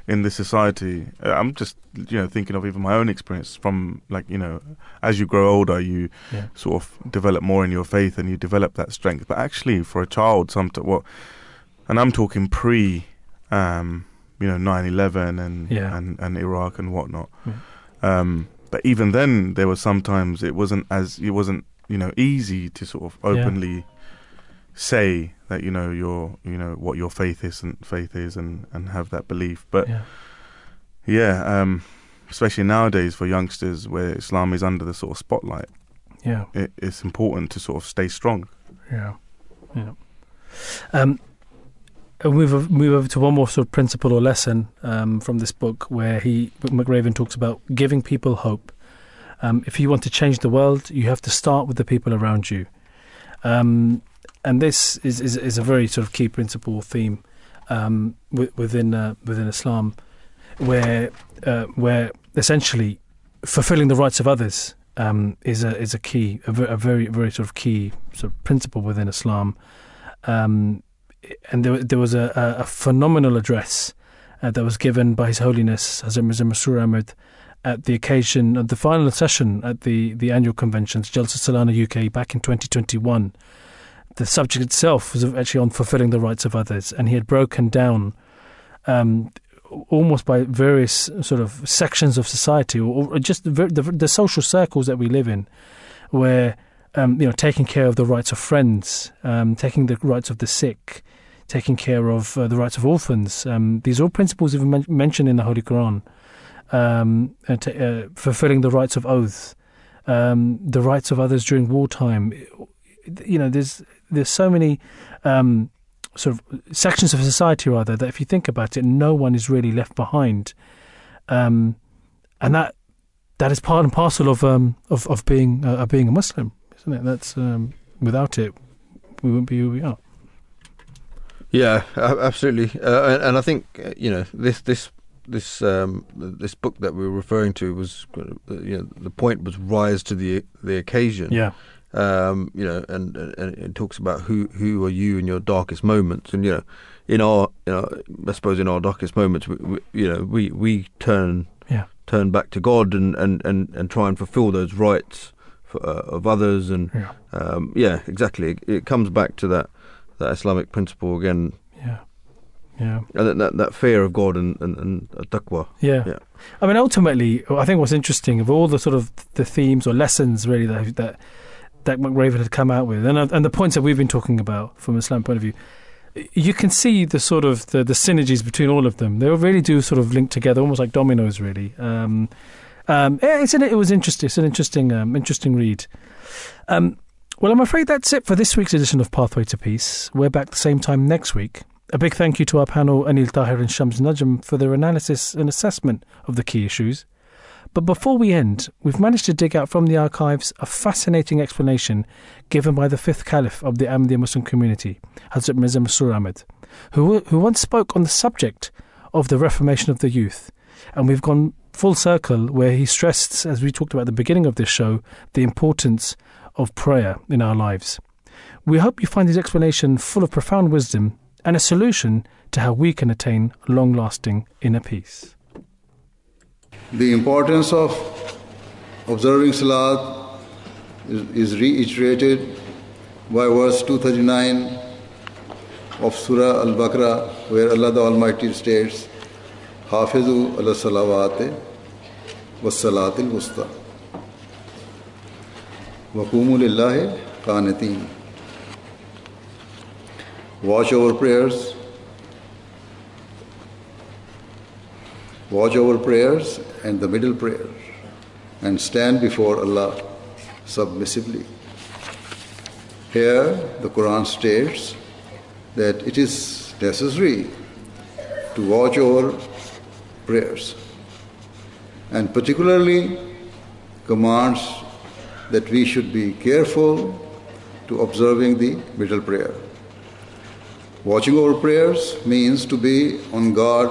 in this society, uh, I'm just you know thinking of even my own experience from like you know as you grow older, you Yeah. sort of develop more in your faith and you develop that strength. But actually, for a child, some what, and I'm talking pre, um, you know, 9/11 and Yeah. and and Iraq and whatnot. Yeah. Um, but even then, there was sometimes it wasn't as it wasn't you know easy to sort of openly say that you know your you know what your faith is and faith is and and have that belief but Yeah. yeah um especially nowadays for youngsters where islam is under the sort of spotlight Yeah. it, it's important to sort of stay strong Yeah, yeah. Um, and move over, move over to one more sort of principle or lesson um, from this book, where he McRaven talks about giving people hope. Um, if you want to change the world, you have to start with the people around you. Um, and this is, is is a very sort of key principle theme um, within uh, within Islam, where uh, where essentially fulfilling the rights of others um, is a is a key, a, a very very sort of key sort of principle within Islam. Um, and there, there was a, a, a phenomenal address uh, that was given by His Holiness Hazrat Mirza Masroor Ahmad at the occasion of the final session at the, the annual conventions, Jalsa Salana UK, back in 2021. The subject itself was actually on fulfilling the rights of others, and he had broken down um, almost by various sort of sections of society, or, just the, the, the social circles that we live in, where um, you know taking care of the rights of friends, um, taking the rights of the sick, taking care of uh, the rights of orphans. Um, these are all principles even men- mentioned in the Holy Quran. Um, uh, t- uh, fulfilling the rights of oath, um, the rights of others during wartime. You know, there's there's so many um, sort of sections of society, rather, that if you think about it, no one is really left behind, um, and that that is part and parcel of um, of of being uh, of being a Muslim, isn't it? That's um, without it, we wouldn't be who we are. Yeah, absolutely, uh, and, and I think uh, you know this this this um, this book that we were referring to was uh, you know the point was rise to the the occasion. Yeah, um, you know, and, and, and it talks about who who are you in your darkest moments, and you know, in our, you know, I suppose in our darkest moments, we, we, you know, we we turn yeah, turn back to God and and, and, and try and fulfil those rights for, uh, of others, and yeah, um, yeah, exactly. It, it comes back to that that Islamic principle again, yeah, yeah. and that that, that fear of God and and, and taqwa. Yeah. Yeah. I mean, ultimately, I think what's interesting of all the sort of the themes or lessons really that that that McRaven had come out with, and and the points that we've been talking about from a Islam point of view, you can see the sort of the, the synergies between all of them. They really do sort of link together, almost like dominoes, really. Um, um, it's an, it was interesting. It's an interesting, um, interesting read. Um, well, I'm afraid that's it for this week's edition of Pathway to Peace. We're back the same time next week. A big thank you to our panel, Anil Tahir and Shams Najm, for their analysis and assessment of the key issues. But before we end, we've managed to dig out from the archives a fascinating explanation given by the fifth caliph of the Ahmadiyya Muslim community, Hazrat Mirza Masroor Ahmad, who, who once spoke on the subject of the reformation of the youth. And we've gone full circle where he stressed, as we talked about at the beginning of this show, the importance of prayer in our lives. We hope you find his explanation full of profound wisdom and a solution to how we can attain long lasting inner peace. The importance of observing Salat is, is reiterated by verse 239 of Surah Al Baqarah, where Allah the Almighty states, Hafizu ala salawate was salatil wusta. Waqumu lillahi qanitin. Watch over prayers watch over prayers and the middle prayer and stand before Allah submissively. Here, the Quran states that it is necessary to watch over prayers and particularly commands that we should be careful to observing the middle prayer. Watching over prayers means to be on guard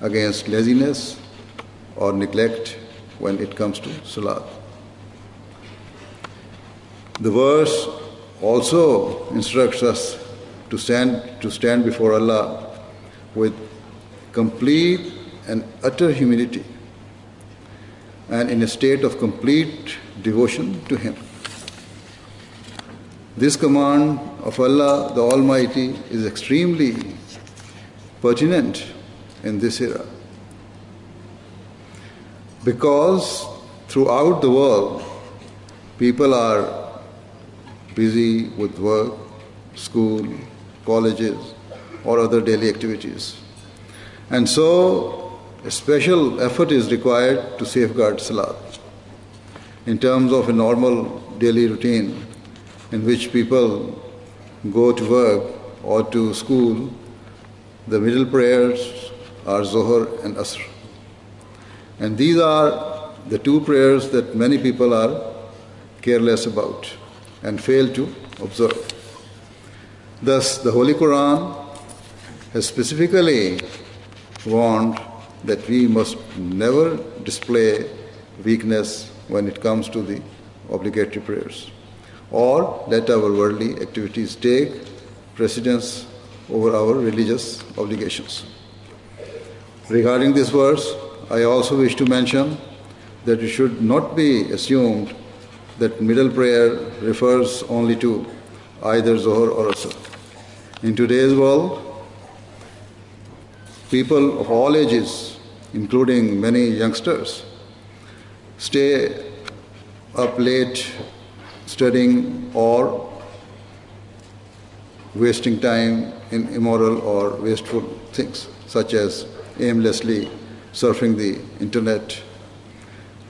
against laziness or neglect when it comes to salat. The verse also instructs us to stand to stand before Allah with complete and utter humility and in a state of complete devotion to Him. This command of Allah the Almighty is extremely pertinent in this era. Because throughout the world, people are busy with work, school, colleges, or other daily activities. And so, a special effort is required to safeguard Salat. In terms of a normal daily routine in which people go to work or to school, the middle prayers are Zohar and Asr. And these are the two prayers that many people are careless about and fail to observe. Thus, the Holy Quran has specifically warned that we must never display weakness when it comes to the obligatory prayers or let our worldly activities take precedence over our religious obligations. Regarding this verse, I also wish to mention that it should not be assumed that middle prayer refers only to either Zohar or Asr. In today's world, people of all ages, including many youngsters, stay up late studying or wasting time in immoral or wasteful things, such as aimlessly surfing the internet,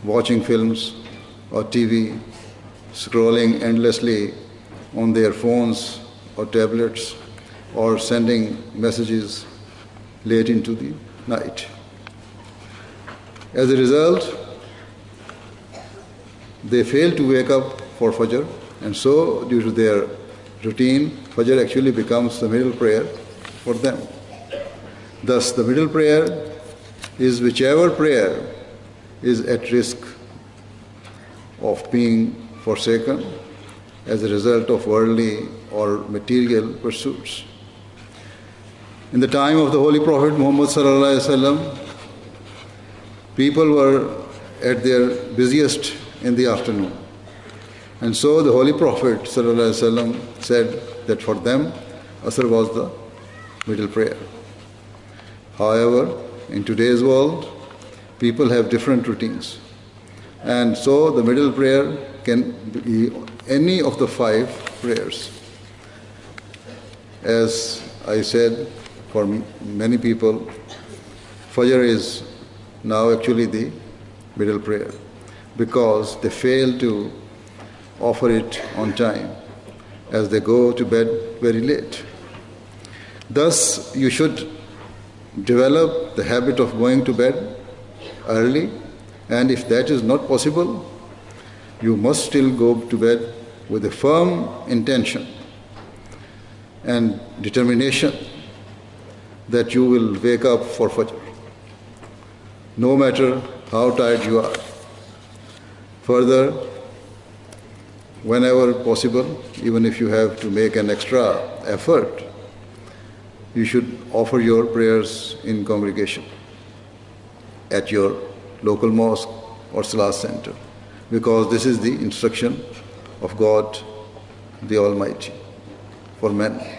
watching films or TV, scrolling endlessly on their phones or tablets, or sending messages late into the night. As a result, they fail to wake up for Fajr, and so, due to their routine, Fajr actually becomes the middle prayer for them. Thus, the middle prayer is whichever prayer is at risk of being forsaken as a result of worldly or material pursuits. In the time of the Holy Prophet Muhammad, people were at their busiest in the afternoon. And so the Holy Prophet ﷺ said that for them, Asr was the middle prayer. However, in today's world, people have different routines. And so the middle prayer can be any of the five prayers. As I said, for many people, Fajr is now actually the middle prayer because they fail to offer it on time as they go to bed very late. Thus, you should develop the habit of going to bed early, and if that is not possible, you must still go to bed with a firm intention and determination that you will wake up for Fajr, no matter how tired you are. Further, whenever possible, even if you have to make an extra effort, you should offer your prayers in congregation at your local mosque or salah center because this is the instruction of God the Almighty for men.